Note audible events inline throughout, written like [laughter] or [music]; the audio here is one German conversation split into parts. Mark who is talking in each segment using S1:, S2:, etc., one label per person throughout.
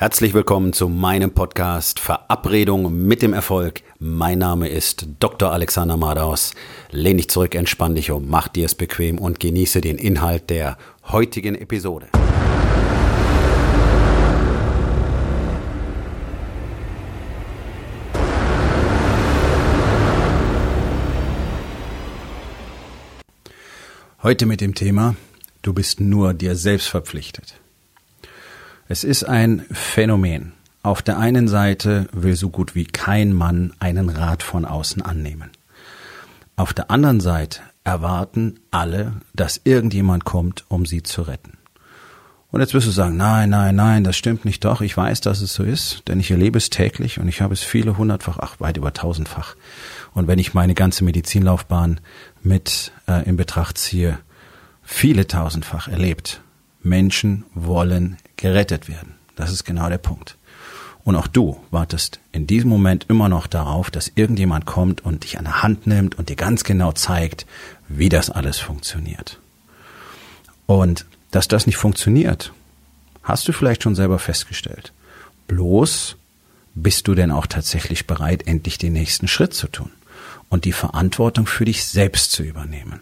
S1: Herzlich willkommen zu meinem Podcast Verabredung mit dem Erfolg. Mein Name ist Dr. Alexander Madaus. Lehn dich zurück, entspann dich um, mach dir es bequem und genieße den Inhalt der heutigen Episode. Heute mit dem Thema, du bist nur dir selbst verpflichtet. Es ist ein Phänomen. Auf der einen Seite will so gut wie kein Mann einen Rat von außen annehmen. Auf der anderen Seite erwarten alle, dass irgendjemand kommt, um sie zu retten. Und jetzt wirst du sagen, nein, nein, nein, das stimmt nicht doch. Ich weiß, dass es so ist, denn ich erlebe es täglich und ich habe es viele hundertfach, ach, weit über tausendfach. Und wenn ich meine ganze Medizinlaufbahn mit äh, in Betracht ziehe, viele tausendfach erlebt. Menschen wollen gerettet werden. Das ist genau der Punkt. Und auch du wartest in diesem Moment immer noch darauf, dass irgendjemand kommt und dich an der Hand nimmt und dir ganz genau zeigt, wie das alles funktioniert. Und dass das nicht funktioniert, hast du vielleicht schon selber festgestellt. Bloß bist du denn auch tatsächlich bereit, endlich den nächsten Schritt zu tun und die Verantwortung für dich selbst zu übernehmen.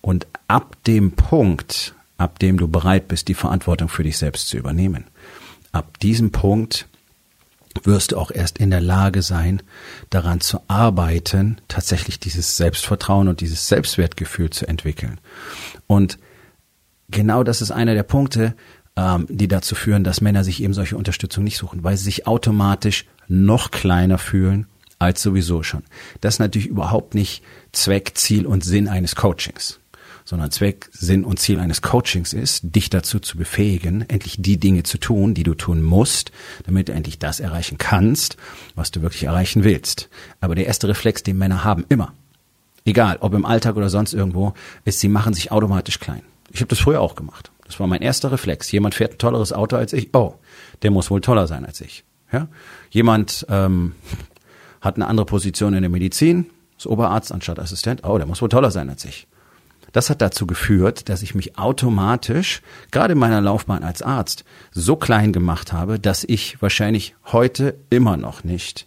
S1: Und ab dem Punkt, ab dem du bereit bist, die Verantwortung für dich selbst zu übernehmen. Ab diesem Punkt wirst du auch erst in der Lage sein, daran zu arbeiten, tatsächlich dieses Selbstvertrauen und dieses Selbstwertgefühl zu entwickeln. Und genau das ist einer der Punkte, ähm, die dazu führen, dass Männer sich eben solche Unterstützung nicht suchen, weil sie sich automatisch noch kleiner fühlen als sowieso schon. Das ist natürlich überhaupt nicht Zweck, Ziel und Sinn eines Coachings sondern Zweck, Sinn und Ziel eines Coachings ist, dich dazu zu befähigen, endlich die Dinge zu tun, die du tun musst, damit du endlich das erreichen kannst, was du wirklich erreichen willst. Aber der erste Reflex, den Männer haben, immer, egal ob im Alltag oder sonst irgendwo, ist, sie machen sich automatisch klein. Ich habe das früher auch gemacht. Das war mein erster Reflex. Jemand fährt ein tolleres Auto als ich. Oh, der muss wohl toller sein als ich. Ja? Jemand ähm, hat eine andere Position in der Medizin, ist Oberarzt anstatt Assistent. Oh, der muss wohl toller sein als ich. Das hat dazu geführt, dass ich mich automatisch, gerade in meiner Laufbahn als Arzt, so klein gemacht habe, dass ich wahrscheinlich heute immer noch nicht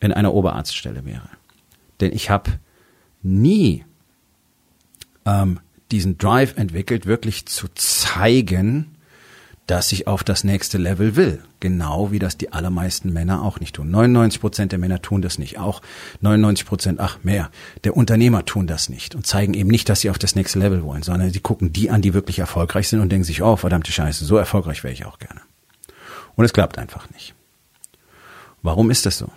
S1: in einer Oberarztstelle wäre. Denn ich habe nie ähm, diesen Drive entwickelt, wirklich zu zeigen, dass ich auf das nächste Level will. Genau wie das die allermeisten Männer auch nicht tun. 99 Prozent der Männer tun das nicht. Auch 99 Prozent, ach mehr, der Unternehmer tun das nicht und zeigen eben nicht, dass sie auf das nächste Level wollen, sondern sie gucken die an, die wirklich erfolgreich sind und denken sich, oh, verdammte Scheiße, so erfolgreich wäre ich auch gerne. Und es klappt einfach nicht. Warum ist das so?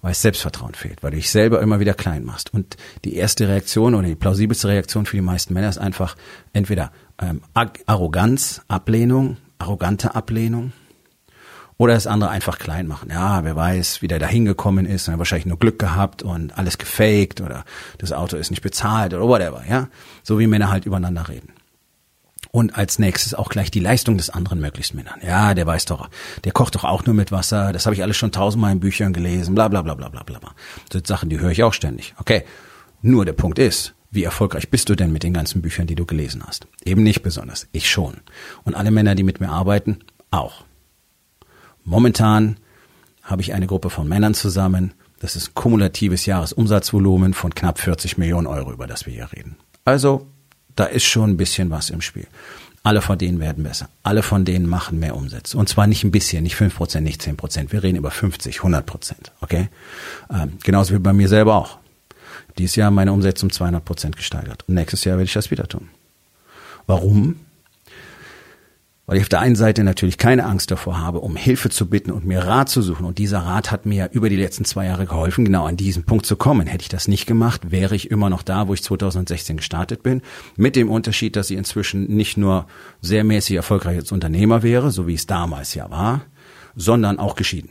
S1: Weil es Selbstvertrauen fehlt, weil du dich selber immer wieder klein machst. Und die erste Reaktion oder die plausibelste Reaktion für die meisten Männer ist einfach entweder ähm, Arroganz, Ablehnung, arrogante Ablehnung. Oder das andere einfach klein machen. Ja, wer weiß, wie der da hingekommen ist, er hat wahrscheinlich nur Glück gehabt und alles gefaked oder das Auto ist nicht bezahlt oder whatever, ja. So wie Männer halt übereinander reden. Und als nächstes auch gleich die Leistung des anderen möglichst Männern. Ja, der weiß doch, der kocht doch auch nur mit Wasser, das habe ich alles schon tausendmal in Büchern gelesen, bla bla bla bla bla bla. Das sind Sachen, die höre ich auch ständig. Okay, nur der Punkt ist, wie erfolgreich bist du denn mit den ganzen Büchern, die du gelesen hast? Eben nicht besonders. Ich schon. Und alle Männer, die mit mir arbeiten, auch. Momentan habe ich eine Gruppe von Männern zusammen. Das ist kumulatives Jahresumsatzvolumen von knapp 40 Millionen Euro, über das wir hier reden. Also, da ist schon ein bisschen was im Spiel. Alle von denen werden besser. Alle von denen machen mehr Umsätze. Und zwar nicht ein bisschen, nicht fünf Prozent, nicht zehn Prozent. Wir reden über 50, 100 Prozent. Okay? Ähm, genauso wie bei mir selber auch. Dieses Jahr meine Umsätze um 200 Prozent gesteigert. Und nächstes Jahr werde ich das wieder tun. Warum? Weil ich auf der einen Seite natürlich keine Angst davor habe, um Hilfe zu bitten und mir Rat zu suchen. Und dieser Rat hat mir über die letzten zwei Jahre geholfen, genau an diesen Punkt zu kommen. Hätte ich das nicht gemacht, wäre ich immer noch da, wo ich 2016 gestartet bin. Mit dem Unterschied, dass ich inzwischen nicht nur sehr mäßig erfolgreich als Unternehmer wäre, so wie es damals ja war, sondern auch geschieden.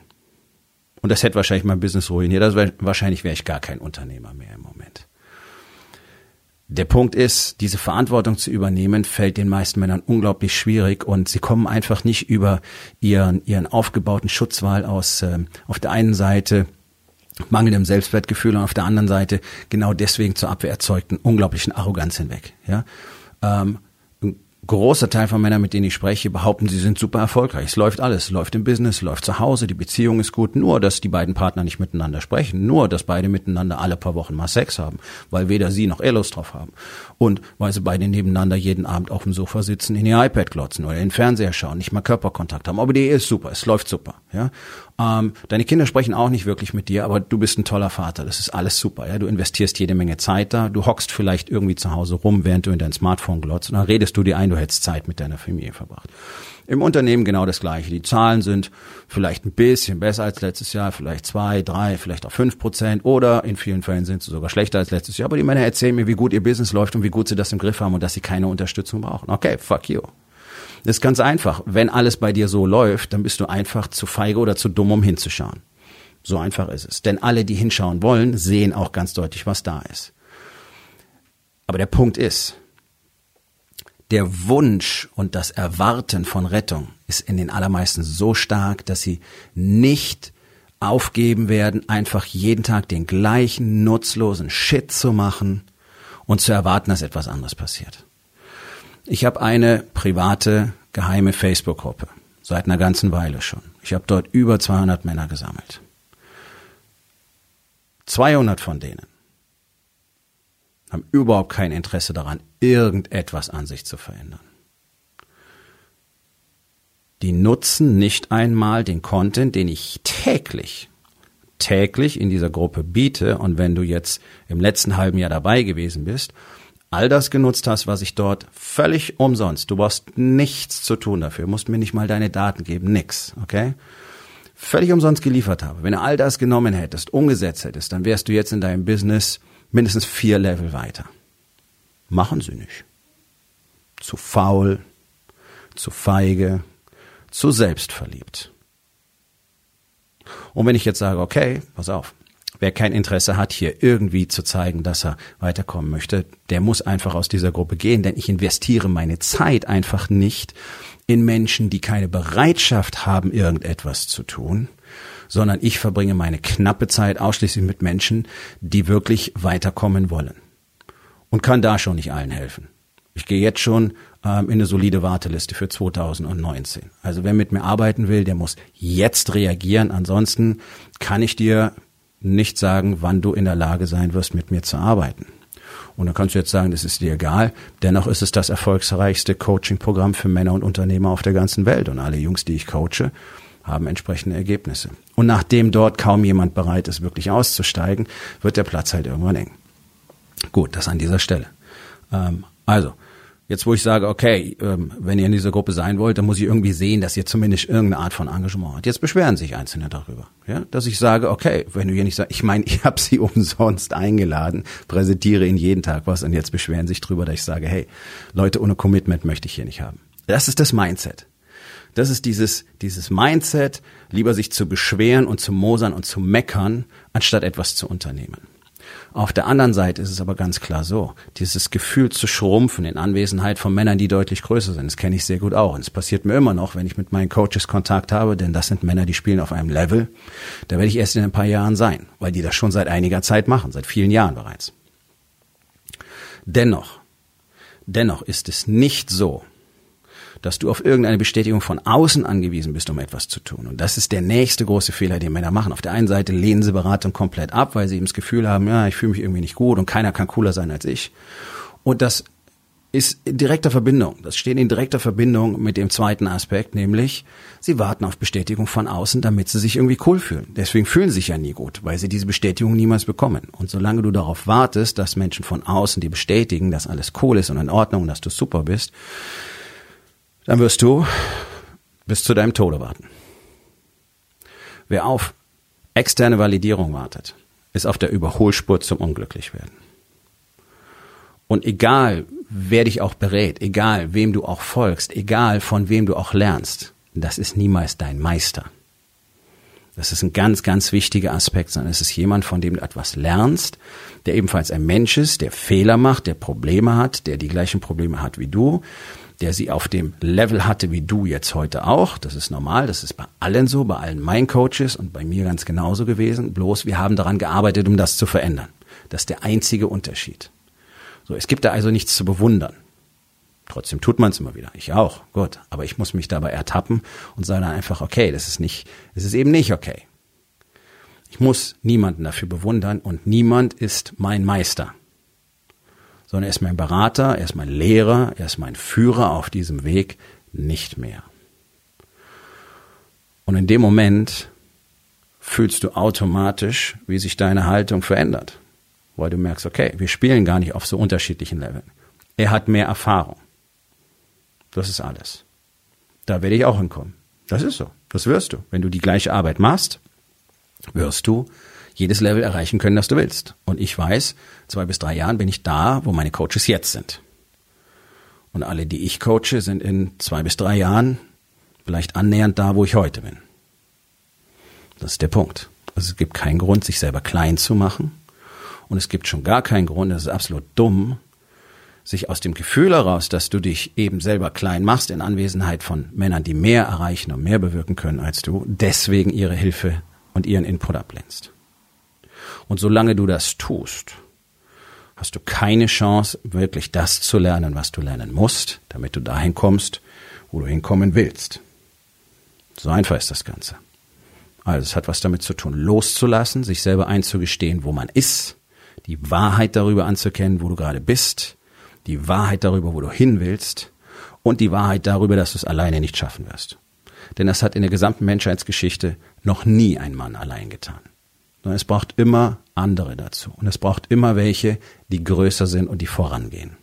S1: Und das hätte wahrscheinlich mein Business ruiniert. Also wahrscheinlich wäre ich gar kein Unternehmer mehr im Moment. Der Punkt ist, diese Verantwortung zu übernehmen, fällt den meisten Männern unglaublich schwierig und sie kommen einfach nicht über ihren, ihren aufgebauten Schutzwall aus äh, auf der einen Seite mangelndem Selbstwertgefühl und auf der anderen Seite genau deswegen zur Abwehr erzeugten unglaublichen Arroganz hinweg. Ja? Ähm, großer Teil von Männern, mit denen ich spreche, behaupten, sie sind super erfolgreich. Es läuft alles, läuft im Business, läuft zu Hause, die Beziehung ist gut. Nur, dass die beiden Partner nicht miteinander sprechen. Nur, dass beide miteinander alle paar Wochen mal Sex haben, weil weder sie noch er Lust drauf haben. Und weil sie beide nebeneinander jeden Abend auf dem Sofa sitzen, in ihr iPad glotzen oder in den Fernseher schauen, nicht mal Körperkontakt haben. Aber die Ehe ist super, es läuft super. Ja? Ähm, deine Kinder sprechen auch nicht wirklich mit dir, aber du bist ein toller Vater. Das ist alles super. Ja? Du investierst jede Menge Zeit da. Du hockst vielleicht irgendwie zu Hause rum, während du in dein Smartphone glotzt. Und dann redest du dir ein, du hättest Zeit mit deiner Familie verbracht. Im Unternehmen genau das Gleiche. Die Zahlen sind vielleicht ein bisschen besser als letztes Jahr, vielleicht zwei, drei, vielleicht auch fünf Prozent oder in vielen Fällen sind sie sogar schlechter als letztes Jahr. Aber die Männer erzählen mir, wie gut ihr Business läuft und wie gut sie das im Griff haben und dass sie keine Unterstützung brauchen. Okay, fuck you. Das ist ganz einfach. Wenn alles bei dir so läuft, dann bist du einfach zu feige oder zu dumm, um hinzuschauen. So einfach ist es. Denn alle, die hinschauen wollen, sehen auch ganz deutlich, was da ist. Aber der Punkt ist, der Wunsch und das Erwarten von Rettung ist in den allermeisten so stark, dass sie nicht aufgeben werden, einfach jeden Tag den gleichen nutzlosen Shit zu machen und zu erwarten, dass etwas anderes passiert. Ich habe eine private, geheime Facebook-Gruppe. Seit einer ganzen Weile schon. Ich habe dort über 200 Männer gesammelt. 200 von denen haben überhaupt kein Interesse daran, irgendetwas an sich zu verändern. Die nutzen nicht einmal den Content, den ich täglich, täglich in dieser Gruppe biete. Und wenn du jetzt im letzten halben Jahr dabei gewesen bist all das genutzt hast, was ich dort völlig umsonst, du brauchst nichts zu tun dafür, musst mir nicht mal deine Daten geben, nix, okay? Völlig umsonst geliefert habe. Wenn du all das genommen hättest, umgesetzt hättest, dann wärst du jetzt in deinem Business mindestens vier Level weiter. Machen sie nicht. Zu faul, zu feige, zu selbstverliebt. Und wenn ich jetzt sage, okay, pass auf, Wer kein Interesse hat, hier irgendwie zu zeigen, dass er weiterkommen möchte, der muss einfach aus dieser Gruppe gehen, denn ich investiere meine Zeit einfach nicht in Menschen, die keine Bereitschaft haben, irgendetwas zu tun, sondern ich verbringe meine knappe Zeit ausschließlich mit Menschen, die wirklich weiterkommen wollen. Und kann da schon nicht allen helfen. Ich gehe jetzt schon ähm, in eine solide Warteliste für 2019. Also wer mit mir arbeiten will, der muss jetzt reagieren. Ansonsten kann ich dir nicht sagen, wann du in der Lage sein wirst, mit mir zu arbeiten. Und dann kannst du jetzt sagen, das ist dir egal. Dennoch ist es das erfolgsreichste Coaching-Programm für Männer und Unternehmer auf der ganzen Welt. Und alle Jungs, die ich coache, haben entsprechende Ergebnisse. Und nachdem dort kaum jemand bereit ist, wirklich auszusteigen, wird der Platz halt irgendwann eng. Gut, das an dieser Stelle. Ähm, also, Jetzt, wo ich sage, okay, ähm, wenn ihr in dieser Gruppe sein wollt, dann muss ich irgendwie sehen, dass ihr zumindest irgendeine Art von Engagement habt. Jetzt beschweren sich Einzelne darüber, ja, dass ich sage, okay, wenn du hier nicht sagst, ich meine, [laughs] ich habe sie umsonst eingeladen, präsentiere ihnen jeden Tag was und jetzt beschweren sich drüber, dass ich sage, hey, Leute ohne Commitment möchte ich hier nicht haben. Das ist das Mindset. Das ist dieses, dieses Mindset, lieber sich zu beschweren und zu mosern und zu meckern, anstatt etwas zu unternehmen. Auf der anderen Seite ist es aber ganz klar so, dieses Gefühl zu schrumpfen in Anwesenheit von Männern, die deutlich größer sind, das kenne ich sehr gut auch. Und es passiert mir immer noch, wenn ich mit meinen Coaches Kontakt habe, denn das sind Männer, die spielen auf einem Level, da werde ich erst in ein paar Jahren sein, weil die das schon seit einiger Zeit machen, seit vielen Jahren bereits. Dennoch, dennoch ist es nicht so, dass du auf irgendeine Bestätigung von außen angewiesen bist, um etwas zu tun. Und das ist der nächste große Fehler, den Männer machen. Auf der einen Seite lehnen sie Beratung komplett ab, weil sie eben das Gefühl haben, ja, ich fühle mich irgendwie nicht gut und keiner kann cooler sein als ich. Und das ist in direkter Verbindung. Das steht in direkter Verbindung mit dem zweiten Aspekt, nämlich sie warten auf Bestätigung von außen, damit sie sich irgendwie cool fühlen. Deswegen fühlen sie sich ja nie gut, weil sie diese Bestätigung niemals bekommen. Und solange du darauf wartest, dass Menschen von außen dir bestätigen, dass alles cool ist und in Ordnung, dass du super bist, dann wirst du bis zu deinem Tode warten. Wer auf externe Validierung wartet, ist auf der Überholspur zum Unglücklichwerden. Und egal, wer dich auch berät, egal, wem du auch folgst, egal, von wem du auch lernst, das ist niemals dein Meister. Das ist ein ganz, ganz wichtiger Aspekt, sondern es ist jemand, von dem du etwas lernst, der ebenfalls ein Mensch ist, der Fehler macht, der Probleme hat, der die gleichen Probleme hat wie du, der sie auf dem Level hatte wie du jetzt heute auch. Das ist normal, das ist bei allen so, bei allen meinen Coaches und bei mir ganz genauso gewesen. Bloß wir haben daran gearbeitet, um das zu verändern. Das ist der einzige Unterschied. So, es gibt da also nichts zu bewundern. Trotzdem tut man es immer wieder. Ich auch. Gut. Aber ich muss mich dabei ertappen und sage dann einfach, okay, das ist nicht, das ist eben nicht okay. Ich muss niemanden dafür bewundern und niemand ist mein Meister. Sondern er ist mein Berater, er ist mein Lehrer, er ist mein Führer auf diesem Weg, nicht mehr. Und in dem Moment fühlst du automatisch, wie sich deine Haltung verändert. Weil du merkst, okay, wir spielen gar nicht auf so unterschiedlichen Leveln. Er hat mehr Erfahrung. Das ist alles. Da werde ich auch hinkommen. Das ist so. Das wirst du. Wenn du die gleiche Arbeit machst, wirst du jedes Level erreichen können, das du willst. Und ich weiß, zwei bis drei Jahren bin ich da, wo meine Coaches jetzt sind. Und alle, die ich coache, sind in zwei bis drei Jahren vielleicht annähernd da, wo ich heute bin. Das ist der Punkt. Also es gibt keinen Grund, sich selber klein zu machen. Und es gibt schon gar keinen Grund, das ist absolut dumm, sich aus dem Gefühl heraus, dass du dich eben selber klein machst in Anwesenheit von Männern, die mehr erreichen und mehr bewirken können als du, deswegen ihre Hilfe und ihren Input ablehnst. Und solange du das tust, hast du keine Chance, wirklich das zu lernen, was du lernen musst, damit du dahin kommst, wo du hinkommen willst. So einfach ist das Ganze. Also es hat was damit zu tun, loszulassen, sich selber einzugestehen, wo man ist, die Wahrheit darüber anzukennen, wo du gerade bist, die Wahrheit darüber, wo du hin willst und die Wahrheit darüber, dass du es alleine nicht schaffen wirst. Denn das hat in der gesamten Menschheitsgeschichte noch nie ein Mann allein getan. Es braucht immer andere dazu. Und es braucht immer welche, die größer sind und die vorangehen.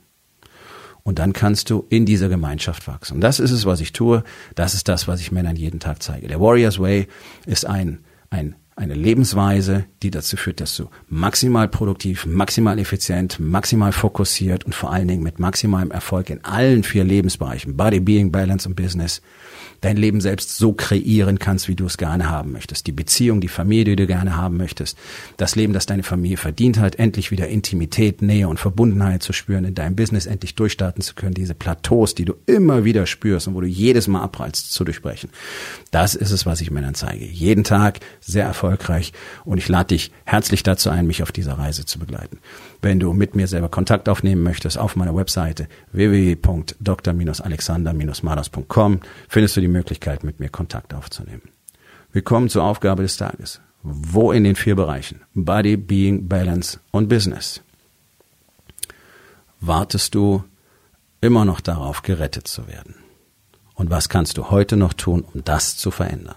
S1: Und dann kannst du in dieser Gemeinschaft wachsen. Und das ist es, was ich tue. Das ist das, was ich Männern jeden Tag zeige. Der Warriors Way ist ein, ein eine Lebensweise, die dazu führt, dass du maximal produktiv, maximal effizient, maximal fokussiert und vor allen Dingen mit maximalem Erfolg in allen vier Lebensbereichen, Body, Being, Balance und Business, dein Leben selbst so kreieren kannst, wie du es gerne haben möchtest. Die Beziehung, die Familie, die du gerne haben möchtest. Das Leben, das deine Familie verdient hat, endlich wieder Intimität, Nähe und Verbundenheit zu spüren, in deinem Business endlich durchstarten zu können, diese Plateaus, die du immer wieder spürst und wo du jedes Mal abprallst, zu durchbrechen. Das ist es, was ich Männern zeige. Jeden Tag sehr erfolgreich und ich lade dich herzlich dazu ein, mich auf dieser Reise zu begleiten. Wenn du mit mir selber Kontakt aufnehmen möchtest, auf meiner Webseite www.dr-alexander-mados.com findest du die Möglichkeit, mit mir Kontakt aufzunehmen. Wir kommen zur Aufgabe des Tages. Wo in den vier Bereichen Body, Being, Balance und Business wartest du immer noch darauf, gerettet zu werden? Und was kannst du heute noch tun, um das zu verändern?